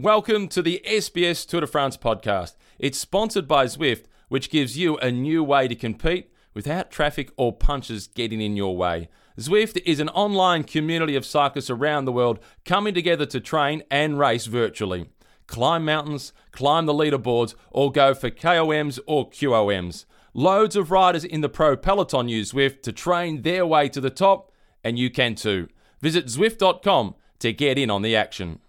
Welcome to the SBS Tour de France podcast. It's sponsored by Zwift, which gives you a new way to compete without traffic or punches getting in your way. Zwift is an online community of cyclists around the world coming together to train and race virtually. Climb mountains, climb the leaderboards, or go for KOMs or QOMs. Loads of riders in the pro peloton use Zwift to train their way to the top, and you can too. Visit Zwift.com to get in on the action.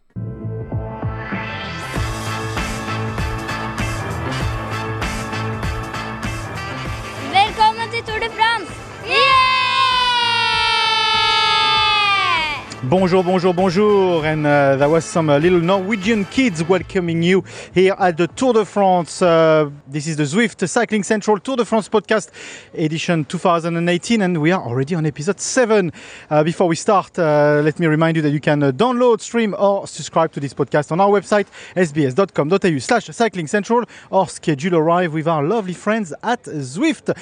Bonjour, bonjour, bonjour. And uh, that was some uh, little Norwegian kids welcoming you here at the Tour de France. Uh, this is the Zwift Cycling Central Tour de France podcast edition 2018, and we are already on episode 7. Uh, before we start, uh, let me remind you that you can uh, download, stream, or subscribe to this podcast on our website, sbs.com.au slash cycling central, or schedule a ride with our lovely friends at Zwift.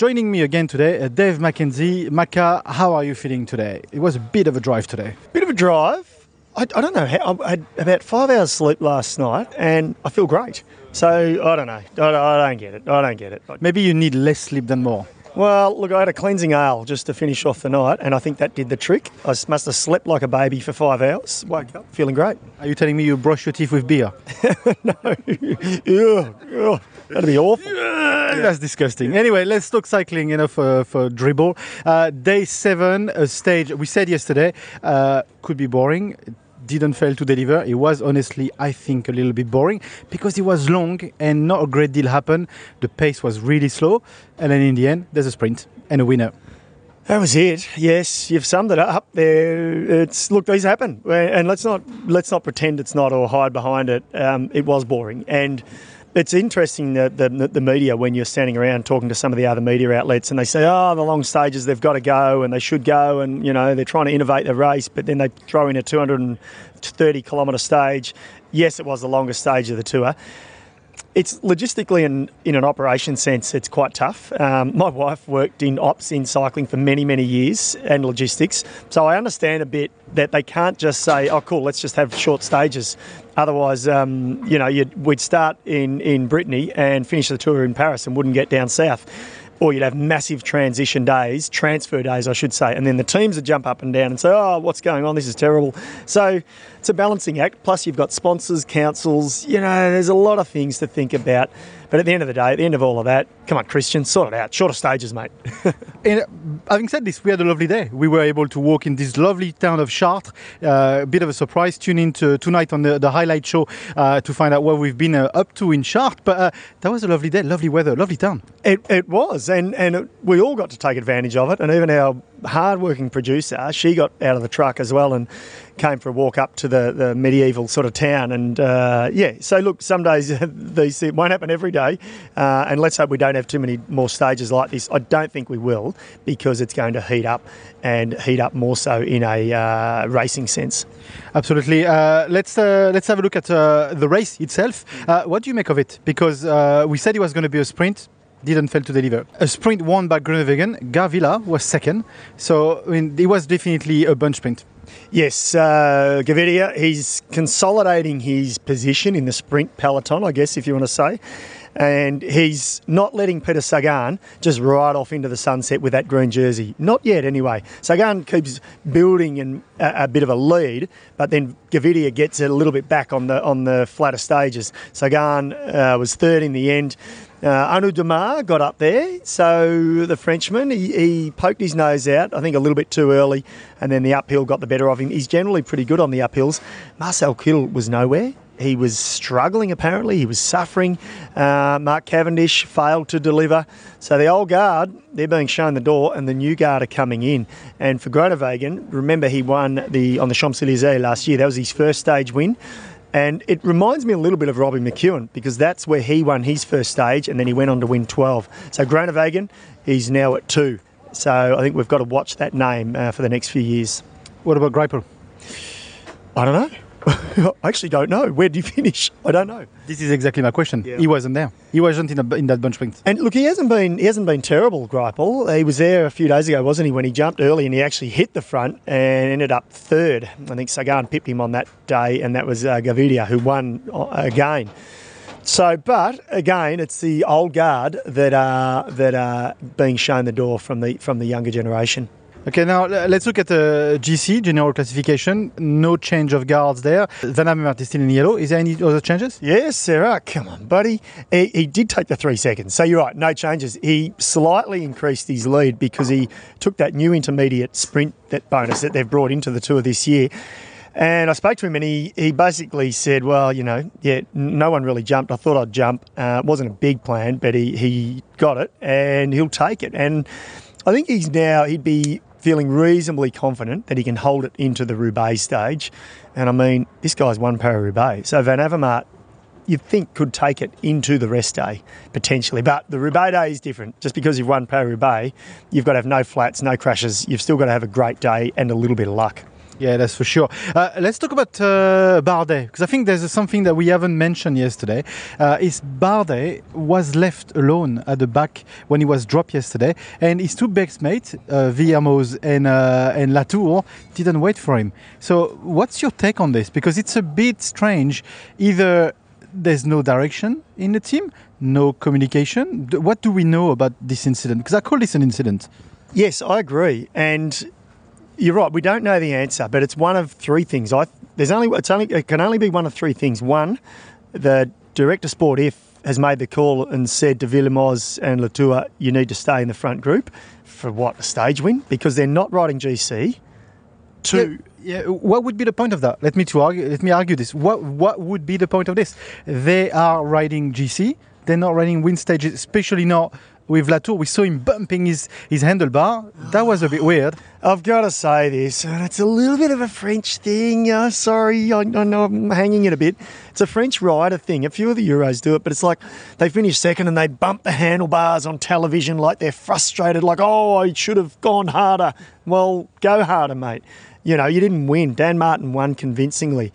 Joining me again today, uh, Dave McKenzie. Maka, how are you feeling today? It was a bit of a drive today. Bit of a drive. I, I don't know how. I had about five hours sleep last night, and I feel great. So I don't know. I, I don't get it. I don't get it. Maybe you need less sleep than more. Well, look, I had a cleansing ale just to finish off the night, and I think that did the trick. I must have slept like a baby for five hours. Woke up feeling great. Are you telling me you brush your teeth with beer? Ugh, that'd be awful. That's disgusting. Anyway, let's talk cycling enough for, for dribble. Uh, day seven, a stage we said yesterday uh, could be boring. Didn't fail to deliver. It was honestly, I think, a little bit boring because it was long and not a great deal happened. The pace was really slow, and then in the end, there's a sprint and a winner. That was it. Yes, you've summed it up. There, it's look. These happen, and let's not let's not pretend it's not or hide behind it. Um, it was boring, and it's interesting that the, the media when you're standing around talking to some of the other media outlets, and they say, "Oh, the long stages they've got to go, and they should go, and you know they're trying to innovate the race," but then they throw in a 230 kilometre stage. Yes, it was the longest stage of the tour it's logistically and in an operation sense, it's quite tough. Um, my wife worked in ops in cycling for many, many years and logistics, so I understand a bit that they can't just say, "Oh, cool, let's just have short stages." Otherwise, um, you know, we'd start in in Brittany and finish the tour in Paris and wouldn't get down south. Or you'd have massive transition days, transfer days, I should say, and then the teams would jump up and down and say, "Oh, what's going on? This is terrible." So it's a balancing act. Plus, you've got sponsors, councils. You know, there's a lot of things to think about. But at the end of the day, at the end of all of that, come on, Christian, sort it out. Shorter stages, mate. And uh, having said this, we had a lovely day. We were able to walk in this lovely town of Chartres. Uh, a bit of a surprise. Tune in to, tonight on the, the highlight show uh, to find out what we've been uh, up to in Chartres. But uh, that was a lovely day, lovely weather, lovely town. It, it was, and and it, we all got to take advantage of it. And even our hard-working producer, she got out of the truck as well and came for a walk up to the, the medieval sort of town. And uh, yeah, so look, some days these it won't happen every day, uh, and let's hope we don't have too many more stages like this. I don't think we will because it's going to heat up and heat up more so in a uh, racing sense. Absolutely. Uh, let's uh, let's have a look at uh, the race itself. What do you make of it? Because we said it was going to be a sprint. Didn't fail to deliver. A sprint won by Groenewegen. Gaviria was second. So I mean, it was definitely a bunch sprint. Yes, uh, Gaviria, he's consolidating his position in the sprint peloton, I guess, if you want to say. And he's not letting Peter Sagan just ride off into the sunset with that green jersey. Not yet, anyway. Sagan keeps building in a, a bit of a lead, but then Gaviria gets it a little bit back on the on the flatter stages. Sagan uh, was third in the end. Uh, Démare got up there, so the Frenchman he, he poked his nose out. I think a little bit too early, and then the uphill got the better of him. He's generally pretty good on the uphills. Marcel Kittel was nowhere. He was struggling apparently. He was suffering. Uh, Mark Cavendish failed to deliver. So the old guard, they're being shown the door, and the new guard are coming in. And for Groenewegen, remember he won the on the Champs Elysees last year. That was his first stage win. And it reminds me a little bit of Robbie McEwen because that's where he won his first stage and then he went on to win 12. So Groenewegen, he's now at two. So I think we've got to watch that name uh, for the next few years. What about Greipel? I don't know. I actually don't know. Where did he finish? I don't know. This is exactly my question. Yeah. He wasn't there. He wasn't in, a, in that bunch sprint. And look, he hasn't been he hasn't been terrible, Greipel. He was there a few days ago, wasn't he, when he jumped early and he actually hit the front and ended up third. I think Sagan pipped him on that day, and that was uh, Gaviria who won uh, again. So, but again, it's the old guard that are that are being shown the door from the from the younger generation. Okay, now uh, let's look at the GC, general classification. No change of guards there. Van Avermaet is still in yellow. Is there any other changes? Yes, Sarah. Come on, buddy. He, he did take the three seconds. So you're right, no changes. He slightly increased his lead because he took that new intermediate sprint that bonus that they've brought into the tour this year. And I spoke to him and he, he basically said, Well, you know, yeah, no one really jumped. I thought I'd jump. Uh, it wasn't a big plan, but he, he got it and he'll take it. And I think he's now, he'd be feeling reasonably confident that he can hold it into the Roubaix stage. And I mean, this guy's won Paris-Roubaix. So Van Avermaet you'd think could take it into the rest day potentially. But the Roubaix day is different. Just because you've won Paris Roubaix, you've got to have no flats, no crashes. You've still got to have a great day and a little bit of luck. Yeah, that's for sure. Uh, let's talk about uh, Bardet because I think there's something that we haven't mentioned yesterday. Uh, is Bardet was left alone at the back when he was dropped yesterday, and his two best mates, uh, and uh, and Latour, didn't wait for him. So, what's your take on this? Because it's a bit strange. Either there's no direction in the team, no communication. What do we know about this incident? Because I call this an incident. Yes, I agree. And you're right. We don't know the answer, but it's one of three things. I there's only it's only it can only be one of three things. One, the director sport if has made the call and said to Vuillermoz and Latour, you need to stay in the front group for what a stage win because they're not riding GC. Two, Yeah, what would be the point of that? Let me to argue. Let me argue this. What what would be the point of this? They are riding GC. They're not riding win stages, especially not with Latour. We saw him bumping his his handlebar. That was a bit weird. I've got to say this, and it's a little bit of a French thing. Uh, sorry, I, I know I'm hanging it a bit. It's a French rider thing. A few of the Euros do it, but it's like they finish second and they bump the handlebars on television like they're frustrated, like, oh, I should have gone harder. Well, go harder, mate. You know, you didn't win. Dan Martin won convincingly.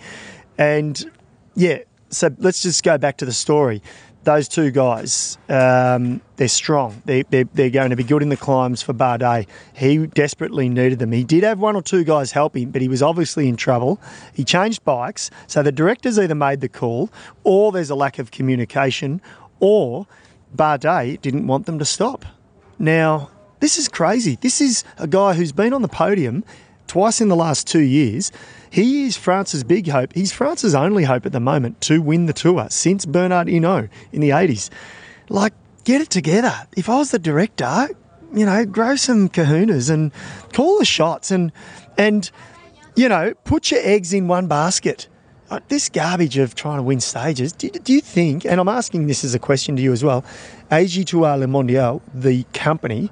And yeah, so let's just go back to the story. Those two guys, um, they're strong. They, they're, they're going to be good in the climbs for Bardet. He desperately needed them. He did have one or two guys help him, but he was obviously in trouble. He changed bikes. So the directors either made the call, or there's a lack of communication, or Bardet didn't want them to stop. Now, this is crazy. This is a guy who's been on the podium twice in the last two years. He is France's big hope. He's France's only hope at the moment to win the tour since Bernard Hinault in the 80s. Like, get it together. If I was the director, you know, grow some kahunas and call the shots and, and you know, put your eggs in one basket. Uh, This garbage of trying to win stages, do, do you think, and I'm asking this as a question to you as well, AG2R La Mondiale, the company,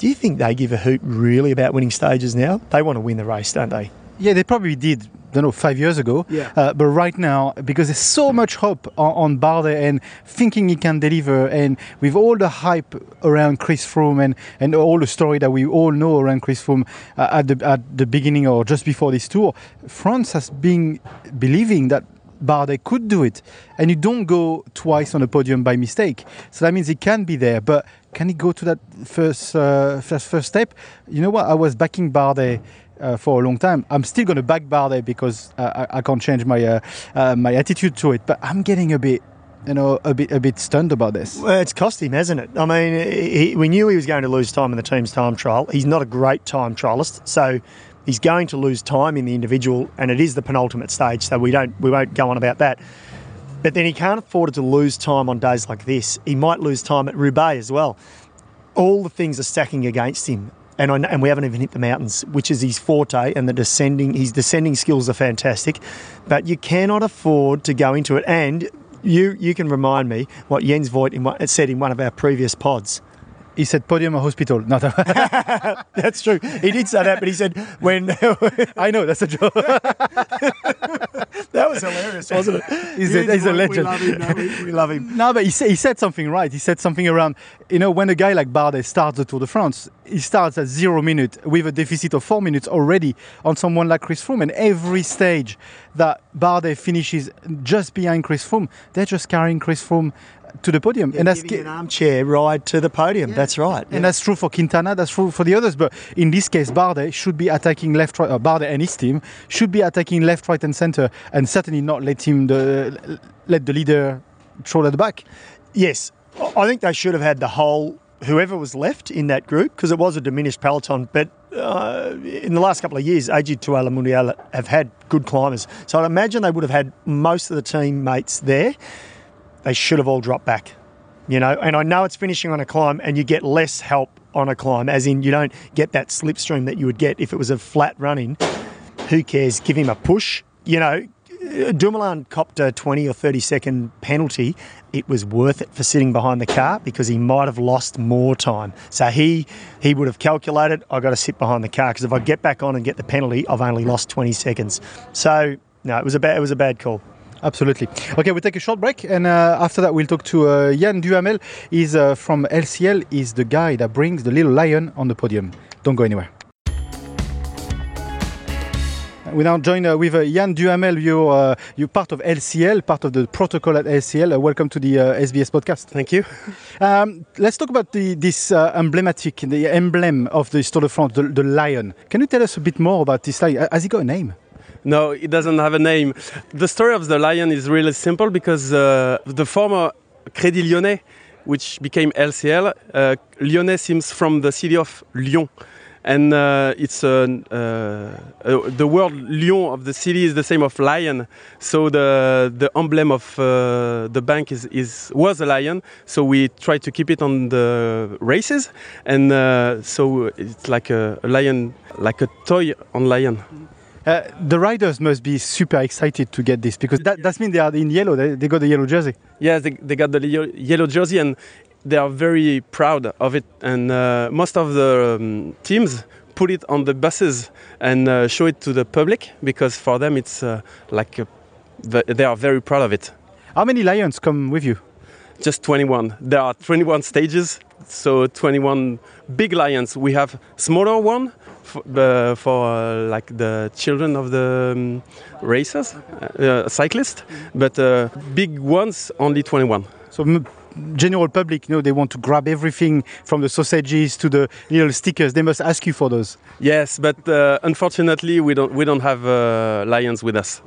do you think they give a hoot really about winning stages now? They want to win the race, don't they? Yeah, they probably did. I Don't know, five years ago. Yeah. Uh, but right now, because there's so much hope on, on Bardet and thinking he can deliver, and with all the hype around Chris Froome and, and all the story that we all know around Chris Froome uh, at the at the beginning or just before this tour, France has been believing that Bardet could do it, and you don't go twice on a podium by mistake. So that means he can be there, but can he go to that first uh, first first step? You know what? I was backing Bardet. Uh, for a long time, I'm still going to back Bardet because uh, I, I can't change my uh, uh, my attitude to it. But I'm getting a bit, you know, a bit a bit stunned about this. Well, it's cost him, hasn't it? I mean, he, we knew he was going to lose time in the team's time trial. He's not a great time trialist, so he's going to lose time in the individual, and it is the penultimate stage. So we don't we won't go on about that. But then he can't afford to lose time on days like this. He might lose time at Roubaix as well. All the things are stacking against him. And, I, and we haven't even hit the mountains, which is his forte, and the descending his descending skills are fantastic. But you cannot afford to go into it. And you you can remind me what Jens Voigt in said in one of our previous pods. He said podium or hospital. Not That's true. He did say that, but he said when I know that's a joke. That was hilarious, wasn't it? He's a- he's a legend. We love him. no, we, we love him. No, but he said, he said something right. He said something around, you know, when a guy like Bardet starts the Tour de France, he starts at zero minute with a deficit of four minutes already on someone like Chris Froome. And every stage that Bardet finishes just behind Chris Froome, they're just carrying Chris Froome to the podium. and that's an armchair ride to the podium. That's right. And that's true for Quintana, that's true for the others. But in this case, Bardet should be attacking left, right, or Bardet and his team should be attacking left, right, and center, and certainly not let him the let the leader troll at the back. Yes, I think they should have had the whole whoever was left in that group because it was a diminished peloton. But uh, in the last couple of years, AG2R La Mondiale have had good climbers, so I'd imagine they would have had most of the teammates there. They should have all dropped back, you know. And I know it's finishing on a climb, and you get less help on a climb, as in you don't get that slipstream that you would get if it was a flat run-in. Who cares? Give him a push, you know. Dumoulin copped a 20 or 30 second penalty. It was worth it for sitting behind the car because he might have lost more time. So he he would have calculated, I got to sit behind the car because if I get back on and get the penalty, I've only lost 20 seconds. So no, it was a bad it was a bad call. Absolutely. Okay, we'll take a short break, and uh, after that, we'll talk to uh, Yann Duhamel. He's uh, from LCL. He's the guy that brings the little lion on the podium. Don't go anywhere. We now join uh, with uh, Yann Duhamel. You're, uh, you're part of LCL, part of the protocol at LCL. Uh, welcome to the uh, SBS podcast. Thank you. Um, let's talk about the, this uh, emblematic, the emblem of the Tour de France, the, the lion. Can you tell us a bit more about this lion? Has he got a name? No, it doesn't have a name. The story of the lion is really simple because uh, the former Crédit Lyonnais, which became LCL, uh, Lyonnais seems from the city of Lyon. And uh, it's uh, uh, the word Lyon of the city is the same of lion. So the the emblem of uh, the bank is, is was a lion. So we try to keep it on the races, and so it's like a, a lion, like a toy on lion. Uh, the riders must be super excited to get this because that, that means they are in yellow. They, they got the yellow jersey. Yes, they, they got the yellow jersey and they are very proud of it. And uh, most of the um, teams put it on the buses and uh, show it to the public because for them it's uh, like a, they are very proud of it. How many lions come with you? Just 21. There are 21 stages, so 21 big lions. We have smaller one for, uh, for uh, like the children of the um, racers, uh, cyclists, but uh, big ones only 21. So m- general public, you know, they want to grab everything from the sausages to the little stickers. They must ask you for those. Yes, but uh, unfortunately we don't we don't have uh, lions with us.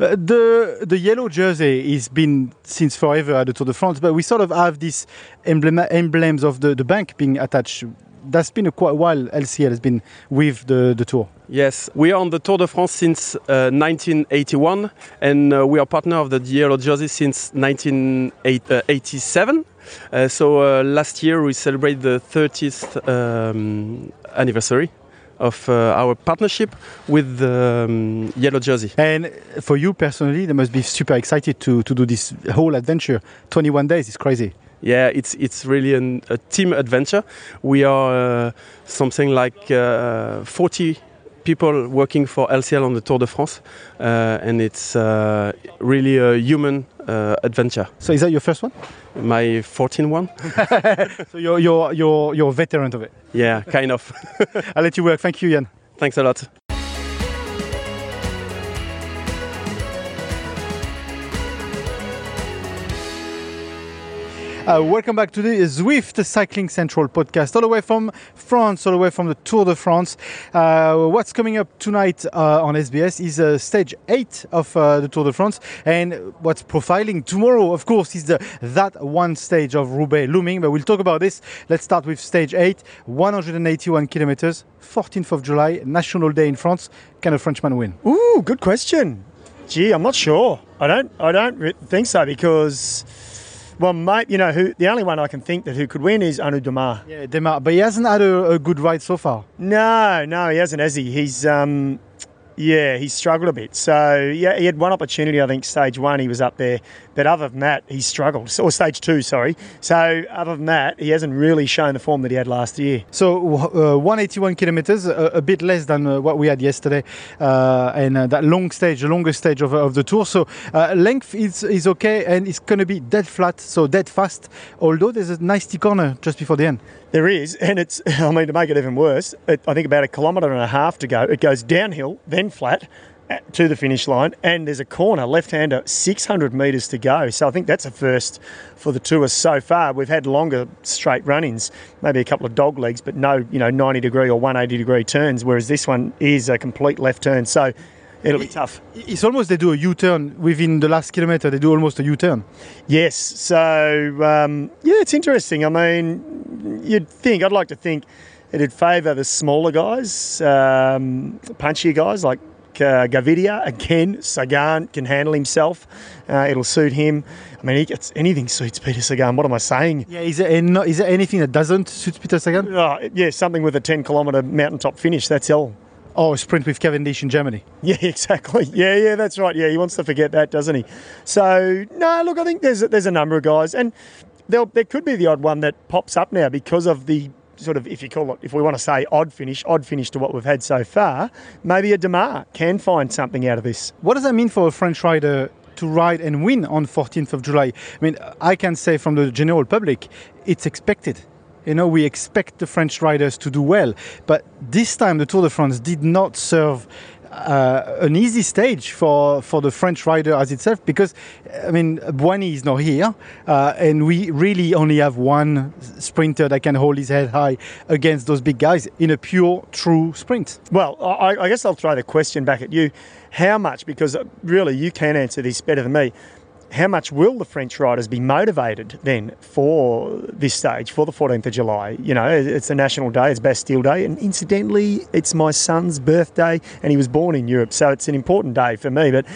Uh, the the yellow jersey has been since forever at the Tour de France, but we sort of have these emblem, emblems of the, the bank being attached. That's been a quite a while. LCL has been with the, the tour. Yes, we are on the Tour de France since uh, 1981, and uh, we are partner of the yellow jersey since 1987. Uh, so uh, last year we celebrated the 30th um, anniversary of uh, our partnership with the um, yellow jersey. And for you personally, they must be super excited to, to do this whole adventure. 21 days is crazy. Yeah, it's it's really an, a team adventure. We are uh, something like uh, 40 people working for LCL on the Tour de France, uh, and it's uh, really a human uh, adventure. So is that your first one? My 14th one? So you're, you're, you're, you're a veteran of it. Yeah, kind of. I'll let you work. Thank you, Yann. Thanks a lot. Uh, welcome back to the Zwift Cycling Central podcast, all the way from France, all the way from the Tour de France. Uh, what's coming up tonight uh, on SBS is uh, stage eight of uh, the Tour de France, and what's profiling tomorrow, of course, is the that one stage of Roubaix looming. But we'll talk about this. Let's start with stage eight, 181 kilometers, 14th of July, National Day in France. Can a Frenchman win? Ooh, good question. Gee, I'm not sure. I don't. I don't think so because, well, mate, you know who? The only one I can think that who could win is Arnaud Démare. Yeah, Démare, but he hasn't had a, a good ride so far. No, no, he hasn't, has he? He's um, Yeah, he struggled a bit. So yeah, he had one opportunity. I think stage one he was up there, but other than that, he struggled. Or stage two, sorry. So other than that, he hasn't really shown the form that he had last year. So uh, 181 kilometers, a, a bit less than uh, what we had yesterday, uh, and uh, that long stage, the longest stage of, of the tour. So uh, length is is okay, and it's going to be dead flat, so dead fast. Although there's a nice T corner just before the end. There is, and it's, I mean, to make it even worse, it, I think about a kilometre and a half to go. It goes downhill, then flat uh, to the finish line, and there's a corner, left hander, 600 metres to go. So I think that's a first for the tour so far. We've had longer straight run ins, maybe a couple of dog legs, but no, you know, 90 degree or 180 degree turns, whereas this one is a complete left turn. So it'll be tough. It's almost they do a U-turn within the last kilometer. They do almost a U-turn. Yes. So um, yeah, it's interesting. I mean, you'd think I'd like to think it'd favour the smaller guys, um, punchier guys like uh, Gaviria. Again, Sagan can handle himself. Uh, it'll suit him. I mean, he gets anything suits Peter Sagan. What am I saying? Yeah, is there, is there anything that doesn't suit Peter Sagan? Oh, yeah, something with a 10 kilometre mountaintop finish. That's all. Oh, a sprint with Cavendish in Germany. Yeah, exactly. Yeah, yeah, that's right. Yeah, he wants to forget that, doesn't he? So no, look, I think there's there's a number of guys, and there there could be the odd one that pops up now because of the sort of, if you call it, if we want to say odd finish, odd finish to what we've had so far. Maybe a Démare can find something out of this. What does that mean for a French rider to ride and win on 14th of July? I mean, I can say from the general public, it's expected. You know, we expect the French riders to do well, but this time the Tour de France did not serve uh, an easy stage for, for the French rider as itself because, I mean, Bouhanni is not here, uh, and we really only have one sprinter that can hold his head high against those big guys in a pure, true sprint. Well, I, I guess I'll throw the question back at you. How much, because really you can answer this better than me, how much will the French riders be motivated then for this stage, for the 14th of July? You know, it's a national day, it's Bastille Day, and incidentally, it's my son's birthday, and he was born in Europe, so it's an important day for me. But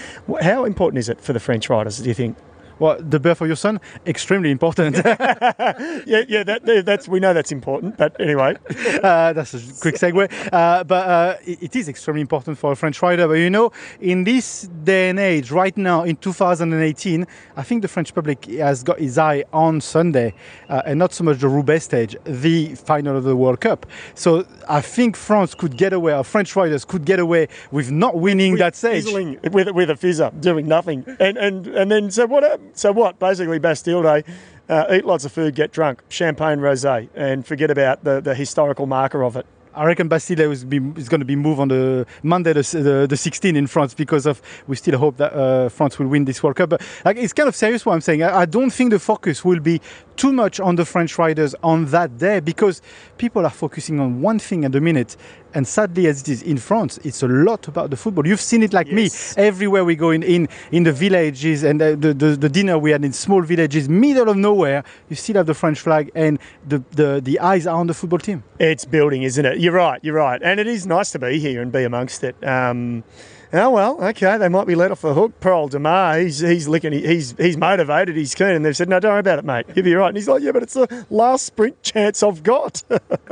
how important is it for the French riders, do you think? Well, the birth of your son, extremely important. yeah, yeah, that, that's we know that's important. But anyway, uh, that's a quick segue. Uh, but uh, it, it is extremely important for a French rider. But you know, in this day and age, right now in 2018, I think the French public has got his eye on Sunday, uh, and not so much the Roubaix stage, the final of the World Cup. So I think France could get away, or French riders could get away with not winning with that stage, with with a fizzer, doing nothing, and and and then so what? So what? Basically, Bastille Day. Uh, eat lots of food, get drunk, champagne rosé, and forget about the, the historical marker of it. I reckon Bastille is, going to be moved on the Monday, the, the, the 16th in France because of we still hope that uh, France will win this World Cup. But like, it's kind of serious what I'm saying. I, I, don't think the focus will be too much on the French riders on that day because people are focusing on one thing at the minute. And sadly, as it is in France, it's a lot about the football. You've seen it like yes. me everywhere we go in, in, in the villages and the, the, the, dinner we had in small villages, middle of nowhere. You still have the French flag and the, the, the eyes are on the football team. It's building, isn't it? You're right, you're right. And it is nice to be here and be amongst it. Um, Oh well, okay. They might be let off the hook. Old Démare, he's he's licking, he's he's motivated, he's keen, and they've said, "No, don't worry about it, mate. You'll be right." And he's like, "Yeah, but it's the last sprint chance I've got."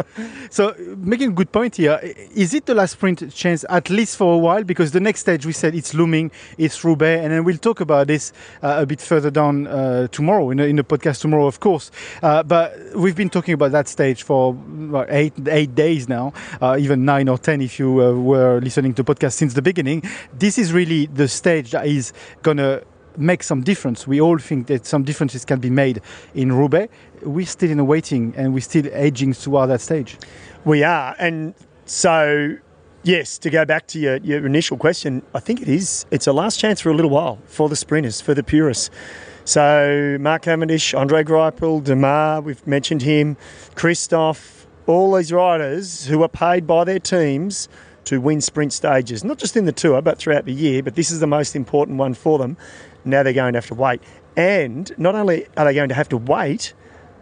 so, making a good point here. Is it the last sprint chance at least for a while? Because the next stage we said it's looming, it's Roubaix, and then we'll talk about this uh, a bit further down uh, tomorrow in, in the podcast tomorrow, of course. Uh, but we've been talking about that stage for eight eight days now, uh, even nine or ten if you uh, were listening to podcast since the beginning this is really the stage that is to make some difference. We all think that some differences can be made in Roubaix. We're still in a waiting and we're still edging toward that stage. We are. And so, yes, to go back to your, your initial question, I think it is. It's a last chance for a little while for the sprinters, for the purists. So, Mark Cavendish, Andre Greipel, Démare, we've mentioned him, Kristoff, all these riders who are paid by their teams to win sprint stages, not just in the tour, but throughout the year. But this is the most important one for them. Now they're going to have to wait. And not only are they going to have to wait,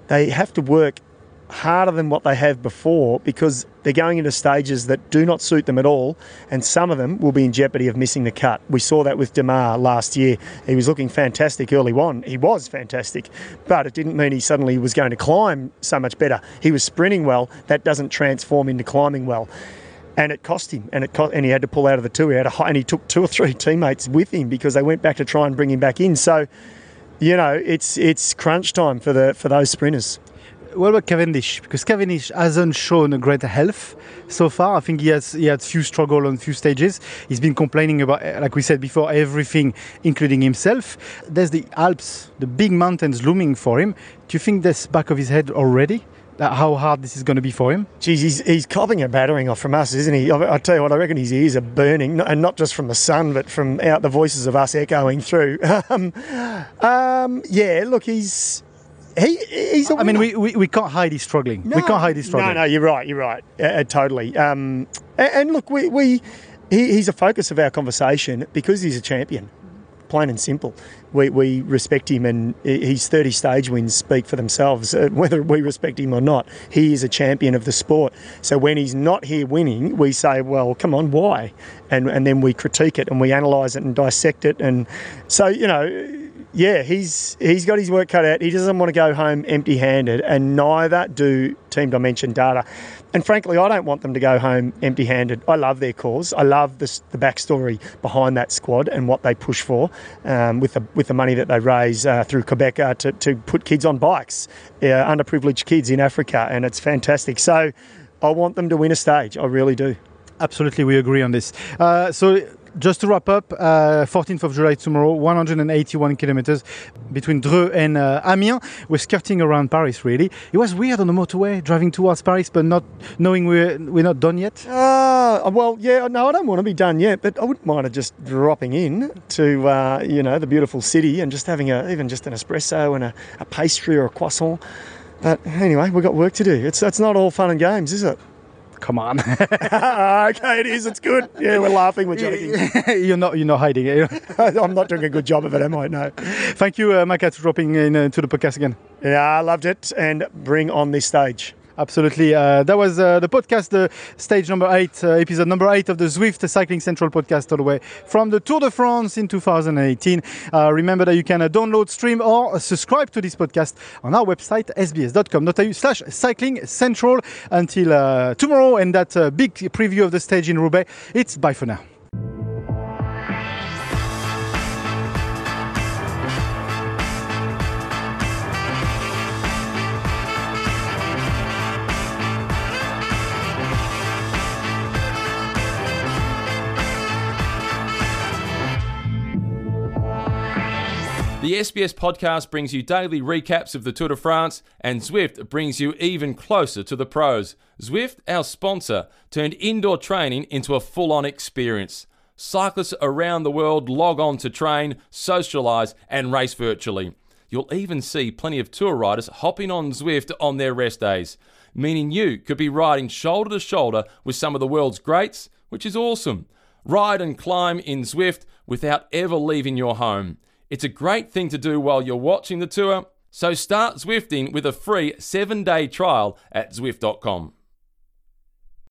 they have to work harder than what they have before because they're going into stages that do not suit them at all, and some of them will be in jeopardy of missing the cut. We saw that with Démare last year. He was looking fantastic early on. He was fantastic, but it didn't mean he suddenly was going to climb so much better. He was sprinting well. That doesn't transform into climbing well and it cost him, and it cost, and he had to pull out of the tour. He had a, and he took two or three teammates with him because they went back to try and bring him back in. So, you know, it's it's crunch time for the for those sprinters. What about Cavendish? Because Cavendish hasn't shown a great health so far. I think he has he had few struggle on few stages. He's been complaining about, eh, like we said before, everything, including himself. There's the Alps, the big mountains looming for him. Do you think that's back of his head already? That how hard this is going to be for him? Geez, he's, he's copping a battering off from us, isn't he? I, I tell you what, I reckon his ears are burning, and not just from the sun, but from out the voices of us echoing through. Um, um, yeah, look, he's he he's. a I mean, we, we, we can't hide he's struggling. we can't hide he's struggling. No, no, you're right. You're right. Uh, uh, totally. Um, and, and look, we, we he, he's a focus of our conversation because he's a champion. Plain and simple. We, we respect him, and his 30 stage wins speak for themselves. Uh, whether we respect him or not, he is a champion of the sport. So when he's not here winning, we say, "Well, come on, why?" And and then we critique it and we analyse it and dissect it. And so you know, yeah, he's he's got his work cut out. He doesn't want to go home empty-handed, and neither do Team Dimension Data. And frankly, I don't want them to go home empty-handed. I love their cause. I love this, the backstory behind that squad and what they push for, um, with the with the money that they raise uh, through Qhubeka uh, to to put kids on bikes, uh, underprivileged kids in Africa, and it's fantastic. So, I want them to win a stage. I really do. Absolutely, we agree on this. Uh, so, just to wrap up, uh, 14th of July tomorrow, 181 kilometers between Dreux and uh, Amiens. We're skirting around Paris, really. It was weird on the motorway driving towards Paris, but not knowing we're, we're not done yet. Uh, well, yeah, no, I don't want to be done yet, but I wouldn't mind just dropping in to, uh, you know, the beautiful city and just having a, even just an espresso and a, a pastry or a croissant. But anyway, we've got work to do. It's, it's not all fun and games, is it? Come on. okay, it is. It's good. Yeah, we're laughing, we're joking. you're not you're not hiding it. I'm not doing a good job of it, am I? No. Thank you, uh, Maka, for dropping in uh, to the podcast again. Yeah, I loved it. And bring on this stage. Absolutely. Uh, that was uh, the podcast, the stage number eight, uh, episode number eight of the Zwift Cycling Central podcast, all the way from the Tour de France in 2018. Uh, remember that you can uh, download, stream, or subscribe to this podcast on our website, sbs.com.au slash cycling central. Until uh, tomorrow and that uh, big preview of the stage in Roubaix, it's bye for now. The SBS podcast brings you daily recaps of the Tour de France, and Zwift brings you even closer to the pros. Zwift, our sponsor, turned indoor training into a full on experience. Cyclists around the world log on to train, socialise, and race virtually. You'll even see plenty of tour riders hopping on Zwift on their rest days, meaning you could be riding shoulder to shoulder with some of the world's greats, which is awesome. Ride and climb in Zwift without ever leaving your home. It's a great thing to do while you're watching the tour, so start Zwifting with a free seven day trial at Zwift.com.